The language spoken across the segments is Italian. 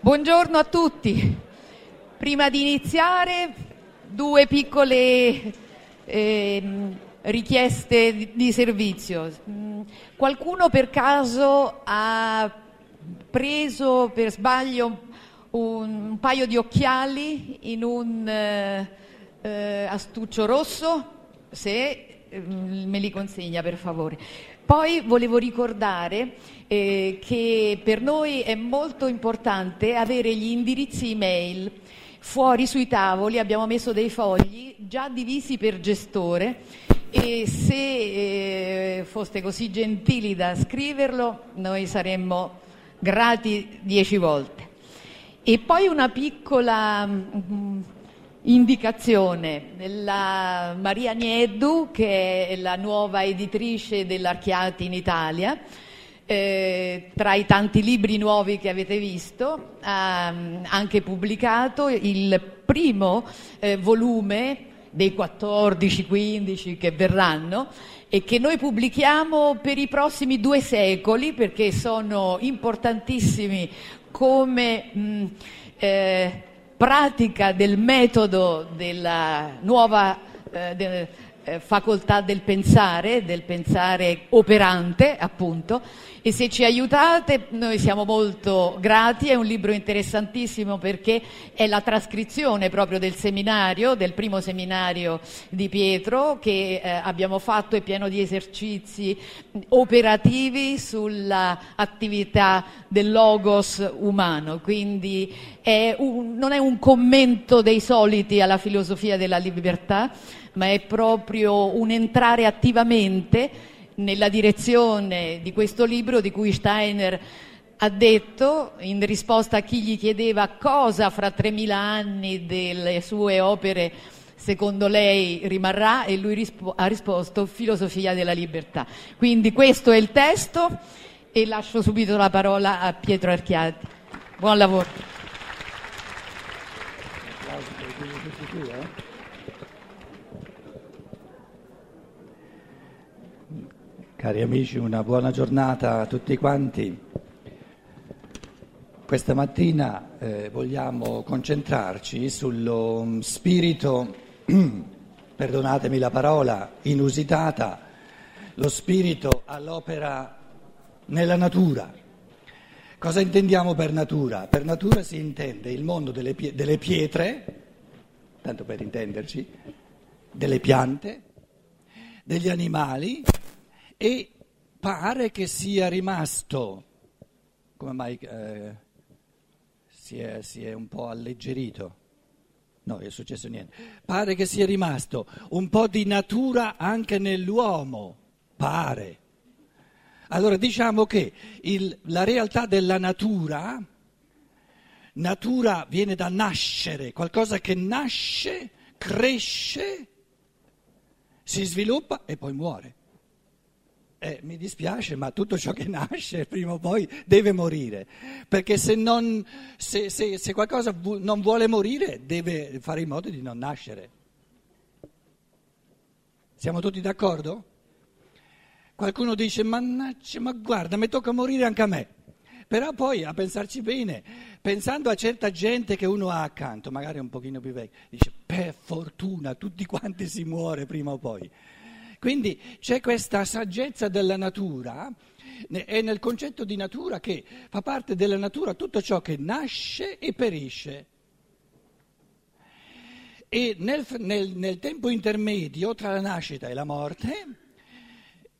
Buongiorno a tutti. Prima di iniziare, due piccole eh, richieste di, servizio. Mm, qualcuno per caso ha preso per sbaglio un, paio di occhiali in un eh, eh, astuccio rosso? Se eh, me li consegna per favore. Poi volevo ricordare eh, che per noi è molto importante avere gli indirizzi email. Fuori sui tavoli abbiamo messo dei fogli già divisi per gestore e se eh, foste così gentili da scriverlo noi saremmo grati dieci volte. E poi una piccola mm, indicazione, la Maria Nieddu, che è la nuova editrice dell'Archiati in Italia, eh, tra i tanti libri nuovi che avete visto, ha anche pubblicato il primo eh, volume dei 14-15 che verranno e che noi pubblichiamo per i prossimi due secoli perché sono importantissimi come mh, eh, pratica del metodo della nuova eh, de, facoltà del pensare, del pensare operante appunto, e se ci aiutate noi siamo molto grati, è un libro interessantissimo perché è la trascrizione proprio del seminario, del primo seminario di Pietro che eh, abbiamo fatto, è pieno di esercizi operativi sull'attività del logos umano, quindi è un, non è un commento dei soliti alla filosofia della libertà, ma è proprio un entrare attivamente nella direzione di questo libro di cui Steiner ha detto, in risposta a chi gli chiedeva cosa fra 3.000 anni delle sue opere secondo lei rimarrà e lui rispo- ha risposto filosofia della libertà. Quindi questo è il testo e lascio subito la parola a Pietro Archiati. Buon lavoro. Cari amici, una buona giornata a tutti quanti. Questa mattina eh, vogliamo concentrarci sullo mm, spirito, perdonatemi la parola, inusitata, lo spirito all'opera nella natura. Cosa intendiamo per natura? Per natura si intende il mondo delle, pie- delle pietre, tanto per intenderci, delle piante, degli animali e pare che sia rimasto, come mai eh, si, è, si è un po' alleggerito? No, è successo niente. Pare che sia rimasto un po' di natura anche nell'uomo, pare. Allora diciamo che il, la realtà della natura, natura viene da nascere, qualcosa che nasce, cresce, si sviluppa e poi muore. Eh, mi dispiace, ma tutto ciò che nasce prima o poi deve morire, perché se, non, se, se, se qualcosa vu- non vuole morire deve fare in modo di non nascere. Siamo tutti d'accordo? Qualcuno dice, mannaggia, ma guarda, mi tocca morire anche a me. Però poi a pensarci bene, pensando a certa gente che uno ha accanto, magari un pochino più vecchio, dice, per fortuna, tutti quanti si muore prima o poi. Quindi c'è questa saggezza della natura, è nel concetto di natura che fa parte della natura tutto ciò che nasce e perisce. E nel, nel, nel tempo intermedio tra la nascita e la morte,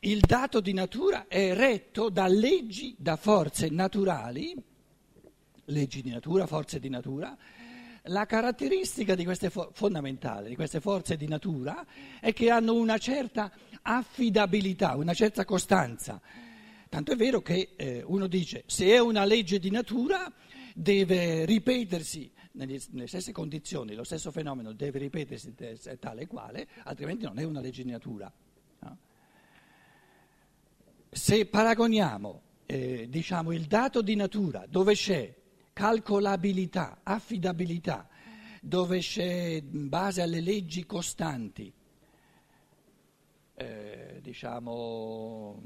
il dato di natura è retto da leggi, da forze naturali, leggi di natura, forze di natura, la caratteristica di queste fo- fondamentale di queste forze di natura è che hanno una certa affidabilità, una certa costanza. Tanto è vero che eh, uno dice se è una legge di natura deve ripetersi nelle, nelle stesse condizioni, lo stesso fenomeno deve ripetersi tale e quale, altrimenti non è una legge di natura. No? Se paragoniamo eh, diciamo, il dato di natura dove c'è calcolabilità, affidabilità, dove c'è in base alle leggi costanti, eh, diciamo,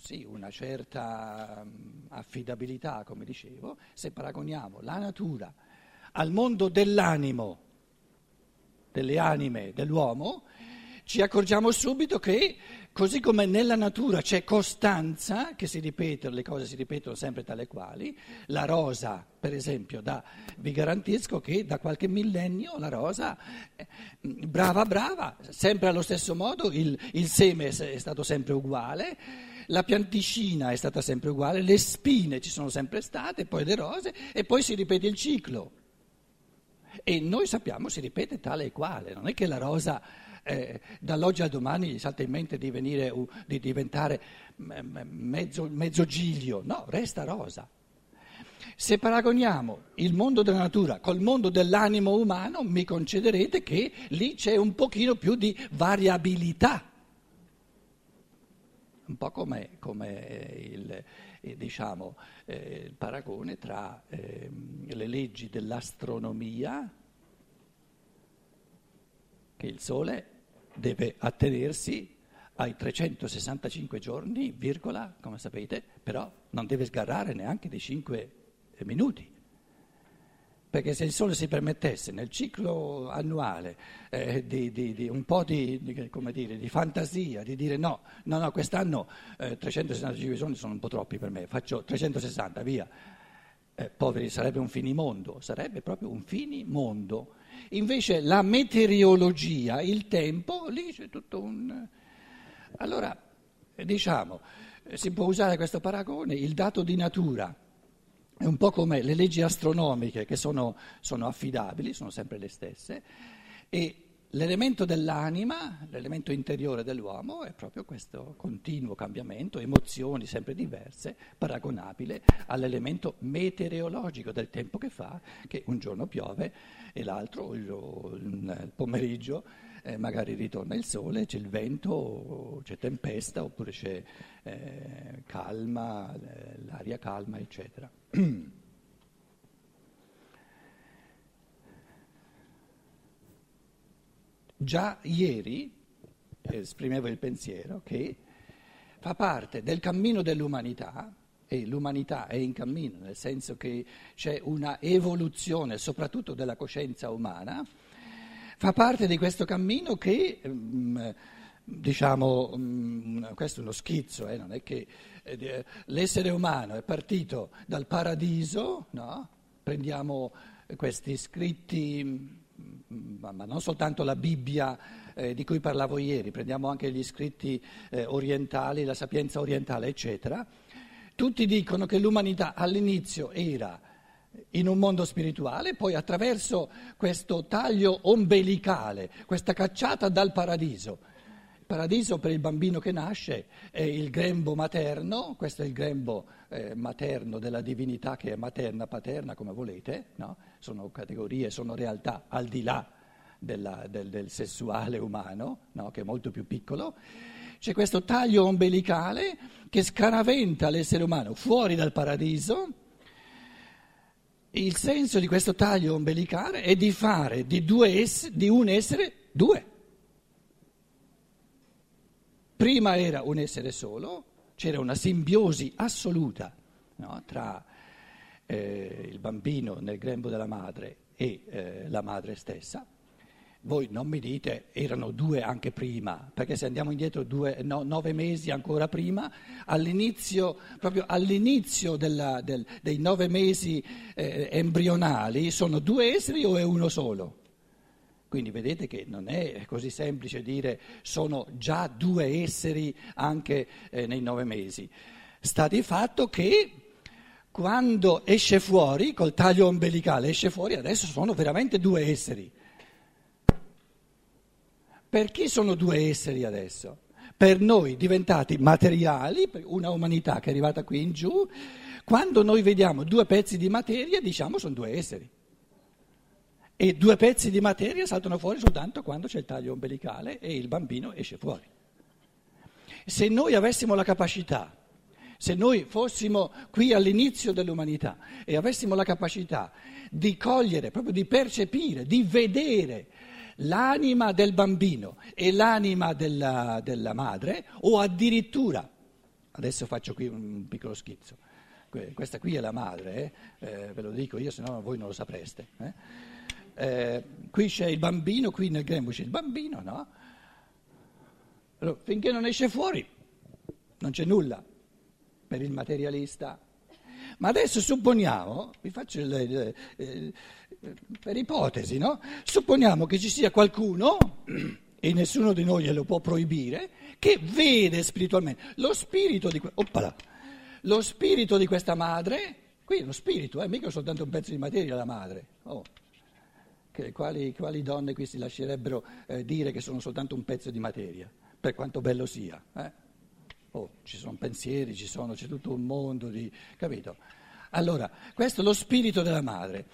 sì, una certa affidabilità, come dicevo, se paragoniamo la natura al mondo dell'animo, delle anime dell'uomo, ci accorgiamo subito che così come nella natura c'è costanza, che si ripetono, le cose si ripetono sempre tale quali, la rosa per esempio, da, vi garantisco che da qualche millennio la rosa, eh, brava brava, sempre allo stesso modo, il, il seme è stato sempre uguale, la pianticina è stata sempre uguale, le spine ci sono sempre state, poi le rose e poi si ripete il ciclo. E noi sappiamo si ripete tale e quale, non è che la rosa eh, dall'oggi al domani gli salta in mente di, venire, di diventare mezzo, mezzo giglio, no, resta rosa. Se paragoniamo il mondo della natura col mondo dell'animo umano, mi concederete che lì c'è un pochino più di variabilità. Un po' come, come il, eh, diciamo, eh, il, paragone tra eh, le leggi dell'astronomia, che il Sole deve attenersi ai 365 giorni, virgola, come sapete, però non deve sgarrare neanche dei 5 minuti. Perché se il Sole si permettesse nel ciclo annuale eh, di, di, di, un po' di, dire, di, fantasia, di dire no, no, no, quest'anno eh, 365 giorni sono un po' troppi per me, faccio 360, via. Eh, poveri, sarebbe un finimondo, sarebbe proprio un finimondo. Invece la meteorologia, il tempo, lì c'è tutto un... Allora, diciamo, si può usare questo paragone, il dato di natura è un po' come le leggi astronomiche che sono, sono affidabili, sono sempre le stesse, e l'elemento dell'anima, l'elemento interiore dell'uomo è proprio questo continuo cambiamento, emozioni sempre diverse, paragonabile all'elemento meteorologico del tempo che fa, che un giorno piove e l'altro il, pomeriggio eh, magari ritorna il sole, c'è il vento, c'è tempesta oppure c'è eh, calma, l'aria calma, eccetera. Già ieri esprimevo il pensiero che fa parte del cammino dell'umanità e l'umanità è in cammino, nel senso che c'è una evoluzione soprattutto della coscienza umana, fa parte di questo cammino che, mm, diciamo, mm, questo è uno schizzo, eh, non è che eh, l'essere umano è partito dal paradiso, no? prendiamo questi scritti, mm, ma non soltanto la Bibbia eh, di cui parlavo ieri, prendiamo anche gli scritti eh, orientali, la sapienza orientale, eccetera. Tutti dicono che l'umanità all'inizio era in un mondo spirituale, poi attraverso questo taglio ombelicale, questa cacciata dal paradiso, paradiso per il bambino che nasce è il grembo materno, questo è il grembo eh, materno della divinità che è materna, paterna, come volete, no? sono categorie, sono realtà al di là della, del, del, sessuale umano, no? che è molto più piccolo. C'è questo taglio ombelicale che scaraventa l'essere umano fuori dal paradiso. Il senso di questo taglio ombelicale è di fare di, ess- di un essere due. Prima era un essere solo, c'era una simbiosi assoluta no, tra eh, il bambino nel grembo della madre e eh, la madre stessa. Voi non mi dite erano due anche prima, perché se andiamo indietro due, no, nove mesi ancora prima, all'inizio, proprio all'inizio della, del, dei nove mesi eh, embrionali sono due esseri o è uno solo? Quindi vedete che non è così semplice dire sono già due esseri anche eh, nei nove mesi. Sta di fatto che quando esce fuori, col taglio ombelicale, esce fuori, adesso sono veramente due esseri. Per chi sono due esseri adesso? Per noi diventati materiali, una umanità che è arrivata qui in giù, quando noi vediamo due pezzi di materia diciamo sono due esseri. E due pezzi di materia saltano fuori soltanto quando c'è il taglio ombelicale e il bambino esce fuori. Se noi avessimo la capacità, se noi fossimo qui all'inizio dell'umanità e avessimo la capacità di cogliere, proprio di percepire, di vedere l'anima del bambino e l'anima della, della madre, o addirittura, adesso faccio qui un piccolo schizzo, questa qui è la madre, eh? Eh, ve lo dico io, se no voi non lo sapreste. Eh? Eh, qui c'è il bambino, qui nel grembo c'è il bambino, no? Allora, finché non esce fuori non c'è nulla per il materialista. Ma adesso supponiamo, vi faccio il, il, il, per ipotesi, no? Supponiamo che ci sia qualcuno, e nessuno di noi glielo può proibire, che vede spiritualmente lo spirito di, oppala, lo spirito di questa madre, qui è lo spirito, eh, mica soltanto un pezzo di materia la madre. Oh. Quali, quali, donne qui si lascerebbero eh, dire che sono soltanto un pezzo di materia, per quanto bello sia? Eh? Oh, ci sono pensieri, ci sono, c'è tutto un mondo di... capito? Allora, questo è lo spirito della madre.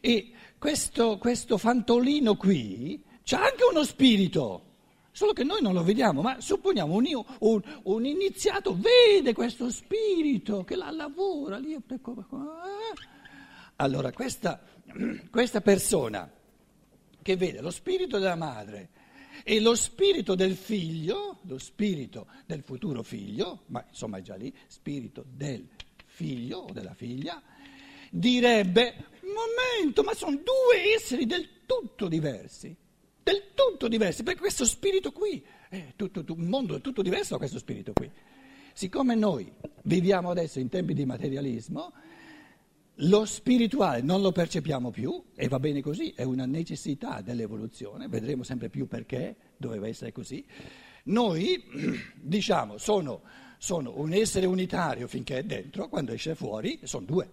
E questo, questo fantolino qui c'ha anche uno spirito, solo che noi non lo vediamo, ma supponiamo un, un, un iniziato vede questo spirito che la lavora lì. Allora, questa, questa persona che vede lo spirito della madre e lo spirito del figlio, lo spirito del futuro figlio, ma insomma è già lì, spirito del figlio o della figlia, direbbe, momento, ma sono due esseri del tutto diversi, del tutto diversi, perché questo spirito qui, è tutto, un mondo tutto diverso da questo spirito qui. Siccome noi viviamo adesso in tempi di materialismo, lo spirituale non lo percepiamo più e va bene così, è una necessità dell'evoluzione, vedremo sempre più perché doveva essere così. Noi diciamo sono, sono un essere unitario finché è dentro, quando esce fuori sono due.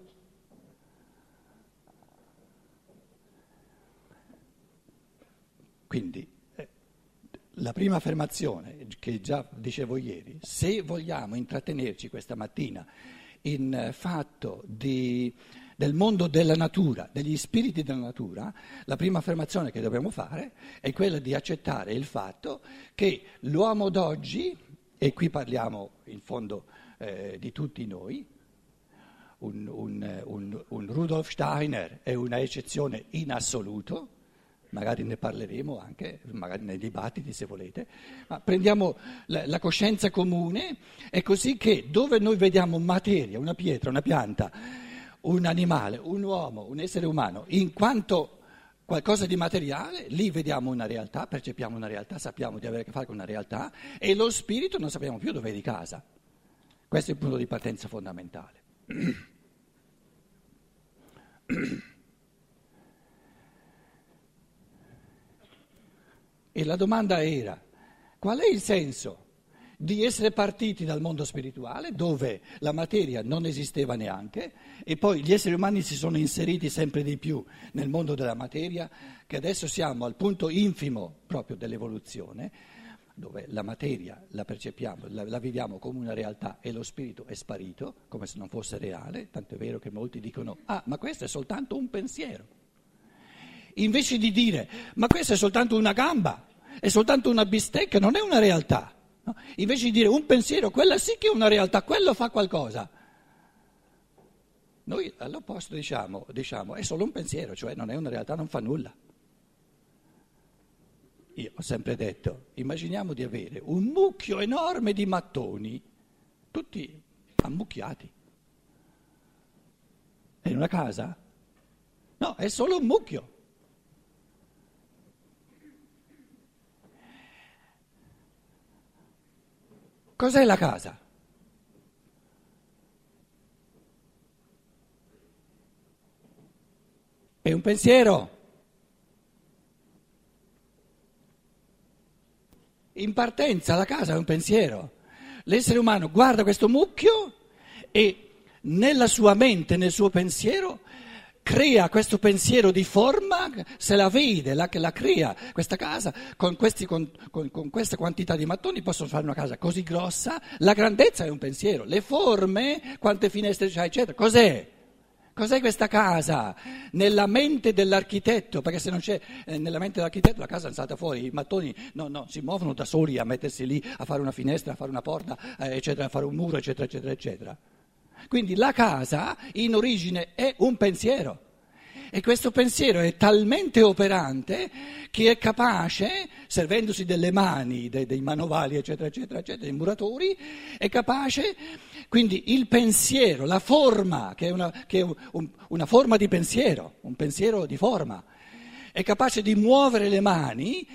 Quindi eh, la prima affermazione che già dicevo ieri, se vogliamo intrattenerci questa mattina in fatto di, del mondo della natura, degli spiriti della natura, la prima affermazione che dobbiamo fare è quella di accettare il fatto che l'uomo d'oggi, e qui parliamo in fondo eh, di tutti noi, un, un, un, un Rudolf Steiner è una eccezione in assoluto, magari ne parleremo anche, magari nei dibattiti se volete, ma prendiamo la, la, coscienza comune, è così che dove noi vediamo materia, una pietra, una pianta, un animale, un uomo, un essere umano, in quanto qualcosa di materiale, lì vediamo una realtà, percepiamo una realtà, sappiamo di avere a che fare con una realtà e lo spirito non sappiamo più dove è di casa. Questo è il punto di partenza fondamentale. E la domanda era, qual è il senso di essere partiti dal mondo spirituale, dove la materia non esisteva neanche, e poi gli esseri umani si sono inseriti sempre di più nel mondo della materia, che adesso siamo al punto infimo proprio dell'evoluzione, dove la materia la percepiamo, la, la viviamo come una realtà e lo spirito è sparito, come se non fosse reale, tanto è vero che molti dicono, ah, ma questo è soltanto un pensiero invece di dire ma questa è soltanto una gamba, è soltanto una bistecca, non è una realtà. No? Invece di dire un pensiero, quella sì che è una realtà, quello fa qualcosa. Noi all'opposto diciamo, diciamo è solo un pensiero, cioè non è una realtà, non fa nulla. Io ho sempre detto, immaginiamo di avere un mucchio enorme di mattoni, tutti ammucchiati. È una casa? No, è solo un mucchio. Cos'è la casa? È un pensiero. In partenza la casa è un pensiero. L'essere umano guarda questo mucchio e nella sua mente, nel suo pensiero, crea questo pensiero di forma, se la vede, la, la crea questa casa, con, questi, con, con, con, questa quantità di mattoni possono fare una casa così grossa, la grandezza è un pensiero, le forme, quante finestre c'è, eccetera, cos'è? Cos'è questa casa? Nella mente dell'architetto, perché se non c'è eh, nella mente dell'architetto la casa è salta fuori, i mattoni no, no, si muovono da soli a mettersi lì, a fare una finestra, a fare una porta, eh, eccetera, a fare un muro, eccetera, eccetera, eccetera. Quindi la casa in origine è un pensiero E questo pensiero è talmente operante che è capace, servendosi delle mani, dei, dei manovali, eccetera, eccetera, eccetera, dei muratori, è capace, quindi il pensiero, la forma, che è una, che è un, una forma di pensiero, un pensiero di forma, è capace di muovere le mani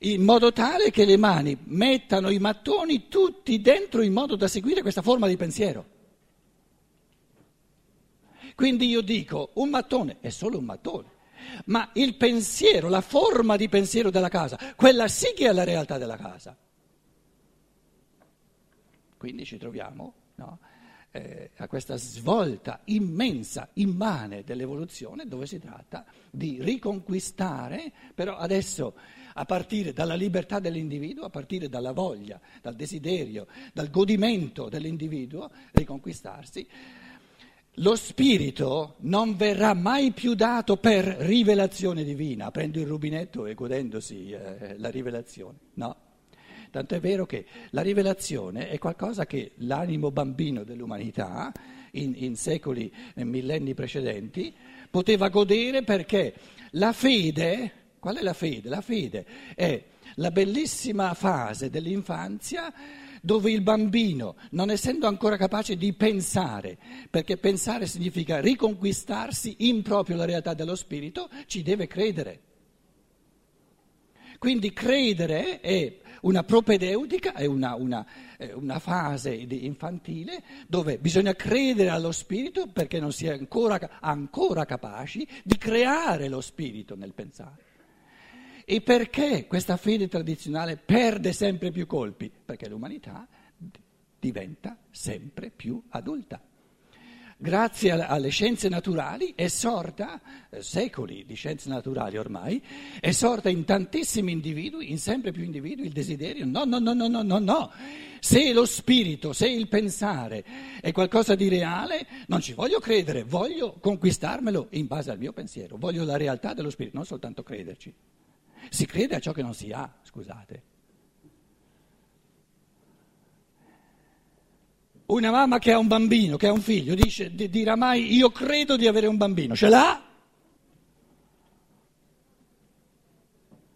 in modo tale che le mani mettano i mattoni tutti dentro in modo da seguire questa forma di pensiero. Quindi io dico, un mattone è solo un mattone, ma il pensiero, la forma di pensiero della casa, quella sì che è la realtà della casa. Quindi ci troviamo no, eh, a questa svolta immensa, immane dell'evoluzione dove si tratta di riconquistare, però adesso a partire dalla libertà dell'individuo, a partire dalla voglia, dal desiderio, dal godimento dell'individuo, riconquistarsi lo spirito non verrà mai più dato per rivelazione divina, aprendo il rubinetto e godendosi eh, la rivelazione, no. Tanto è vero che la rivelazione è qualcosa che l'animo bambino dell'umanità, in, in secoli e millenni precedenti, poteva godere perché la fede, qual è la fede? La fede è la bellissima fase dell'infanzia dove il bambino, non essendo ancora capace di pensare, perché pensare significa riconquistarsi in proprio la realtà dello spirito, ci deve credere. Quindi credere è una propedeutica, è una, una, una, fase infantile dove bisogna credere allo spirito perché non si è ancora, ancora capaci di creare lo spirito nel pensare. E perché questa fede tradizionale perde sempre più colpi? Perché l'umanità diventa sempre più adulta. Grazie alle scienze naturali è sorta, eh, secoli di scienze naturali ormai, è sorta in tantissimi individui, in sempre più individui, il desiderio, no, no, no, no, no, no, no. Se lo spirito, se il pensare è qualcosa di reale, non ci voglio credere, voglio conquistarmelo in base al mio pensiero, voglio la realtà dello spirito, non soltanto crederci. Si crede a ciò che non si ha, scusate. Una mamma che ha un bambino, che ha un figlio, dice, dirà mai io credo di avere un bambino, ce l'ha?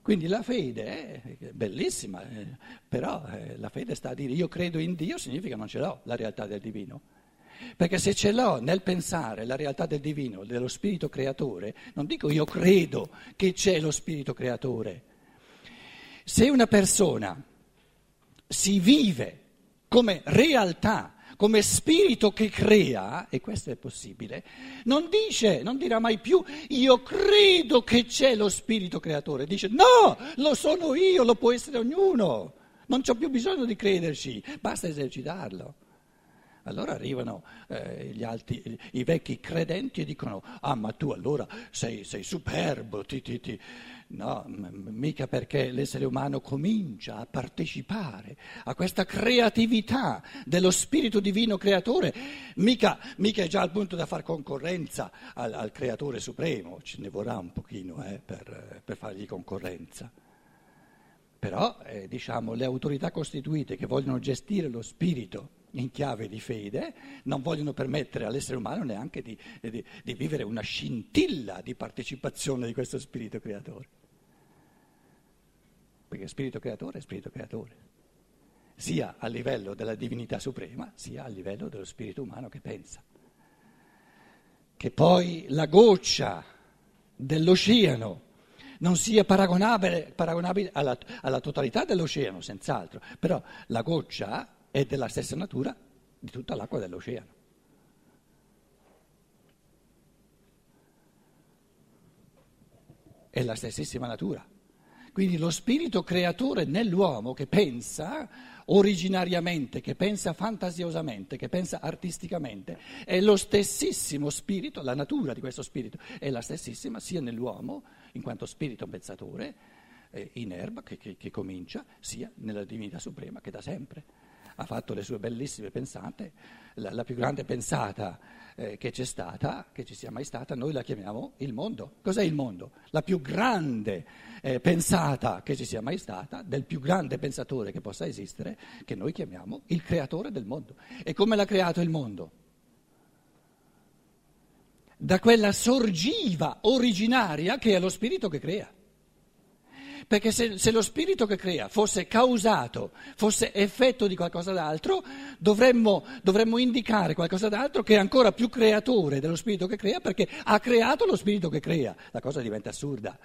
Quindi la fede è bellissima, eh, però eh, la fede sta a dire io credo in Dio significa non ce l'ho la realtà del divino. Perché se ce l'ho nel pensare la realtà del divino, dello spirito creatore, non dico io credo che c'è lo spirito creatore. Se una persona si vive come realtà, come spirito che crea, e questo è possibile, non dice, non dirà mai più io credo che c'è lo spirito creatore, dice no, lo sono io, lo può essere ognuno, non ho più bisogno di crederci, basta esercitarlo. Allora arrivano eh, alti, i vecchi credenti e dicono, ah ma tu allora sei, sei superbo, ti, ti, ti. no, m- mica perché l'essere umano comincia a partecipare a questa creatività dello spirito divino creatore, mica, mica è già al punto da far concorrenza al, al creatore supremo, ce ne vorrà un pochino eh, per, per fargli concorrenza. Però eh, diciamo, le autorità costituite che vogliono gestire lo spirito in chiave di fede, non vogliono permettere all'essere umano neanche di, di, di vivere una scintilla di partecipazione di questo spirito creatore. Perché spirito creatore è spirito creatore, sia a livello della divinità suprema, sia a livello dello spirito umano che pensa. Che poi la goccia dell'oceano non sia paragonabile, paragonabile alla, alla, totalità dell'oceano, senz'altro, però la goccia è della stessa natura di tutta l'acqua dell'oceano. È la stessissima natura. Quindi lo spirito creatore nell'uomo che pensa originariamente, che pensa fantasiosamente, che pensa artisticamente, è lo stessissimo spirito, la natura di questo spirito è la stessissima sia nell'uomo, in quanto spirito pensatore, eh, in erba, che, che, che comincia, sia nella divinità suprema che da sempre ha fatto le sue bellissime pensate, la, la più grande pensata eh, che c'è stata, che ci sia mai stata, noi la chiamiamo il mondo. Cos'è il mondo? La più grande eh, pensata che ci sia mai stata, del più grande pensatore che possa esistere, che noi chiamiamo il creatore del mondo. E come l'ha creato il mondo? da quella sorgiva originaria che è lo spirito che crea. Perché se, se, lo spirito che crea fosse causato, fosse effetto di qualcosa d'altro, dovremmo, dovremmo, indicare qualcosa d'altro che è ancora più creatore dello spirito che crea, perché ha creato lo spirito che crea. La cosa diventa assurda.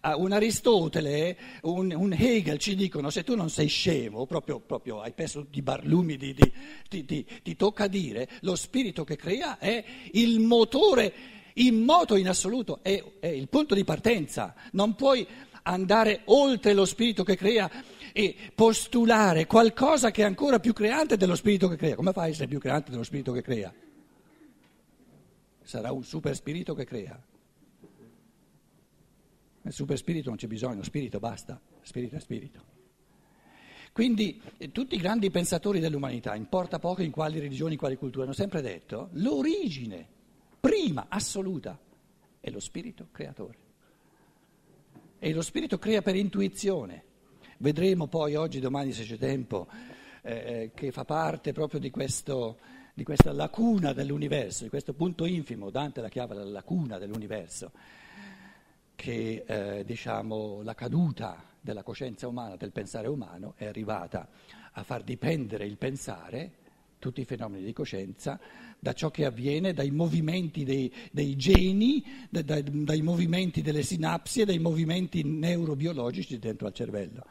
Un Aristotele, un, un Hegel ci dicono se tu non sei scemo, proprio, proprio hai perso tutti i barlumi, di, di, di, di, ti tocca dire, lo spirito che crea è il motore in moto in assoluto, è, è il punto di partenza. Non puoi andare oltre lo spirito che crea e postulare qualcosa che è ancora più creante dello spirito che crea. Come fai a essere più creante dello spirito che crea? Sarà un super spirito che crea. Nel super spirito non c'è bisogno, spirito basta, spirito è spirito. Quindi eh, tutti i grandi pensatori dell'umanità, importa poco in quali religioni, in quali culture, hanno sempre detto l'origine prima assoluta è lo spirito creatore. E lo spirito crea per intuizione. Vedremo poi oggi, domani se c'è tempo, eh, eh, che fa parte proprio di, questo, di, questa lacuna dell'universo, di questo punto infimo, Dante la chiama la lacuna dell'universo, che eh, diciamo, la caduta della coscienza umana, del pensare umano, è arrivata a far dipendere il pensare tutti i fenomeni di coscienza da ciò che avviene, dai movimenti dei, dei geni, da, dai, dai movimenti delle sinapsi e dai movimenti neurobiologici dentro al cervello.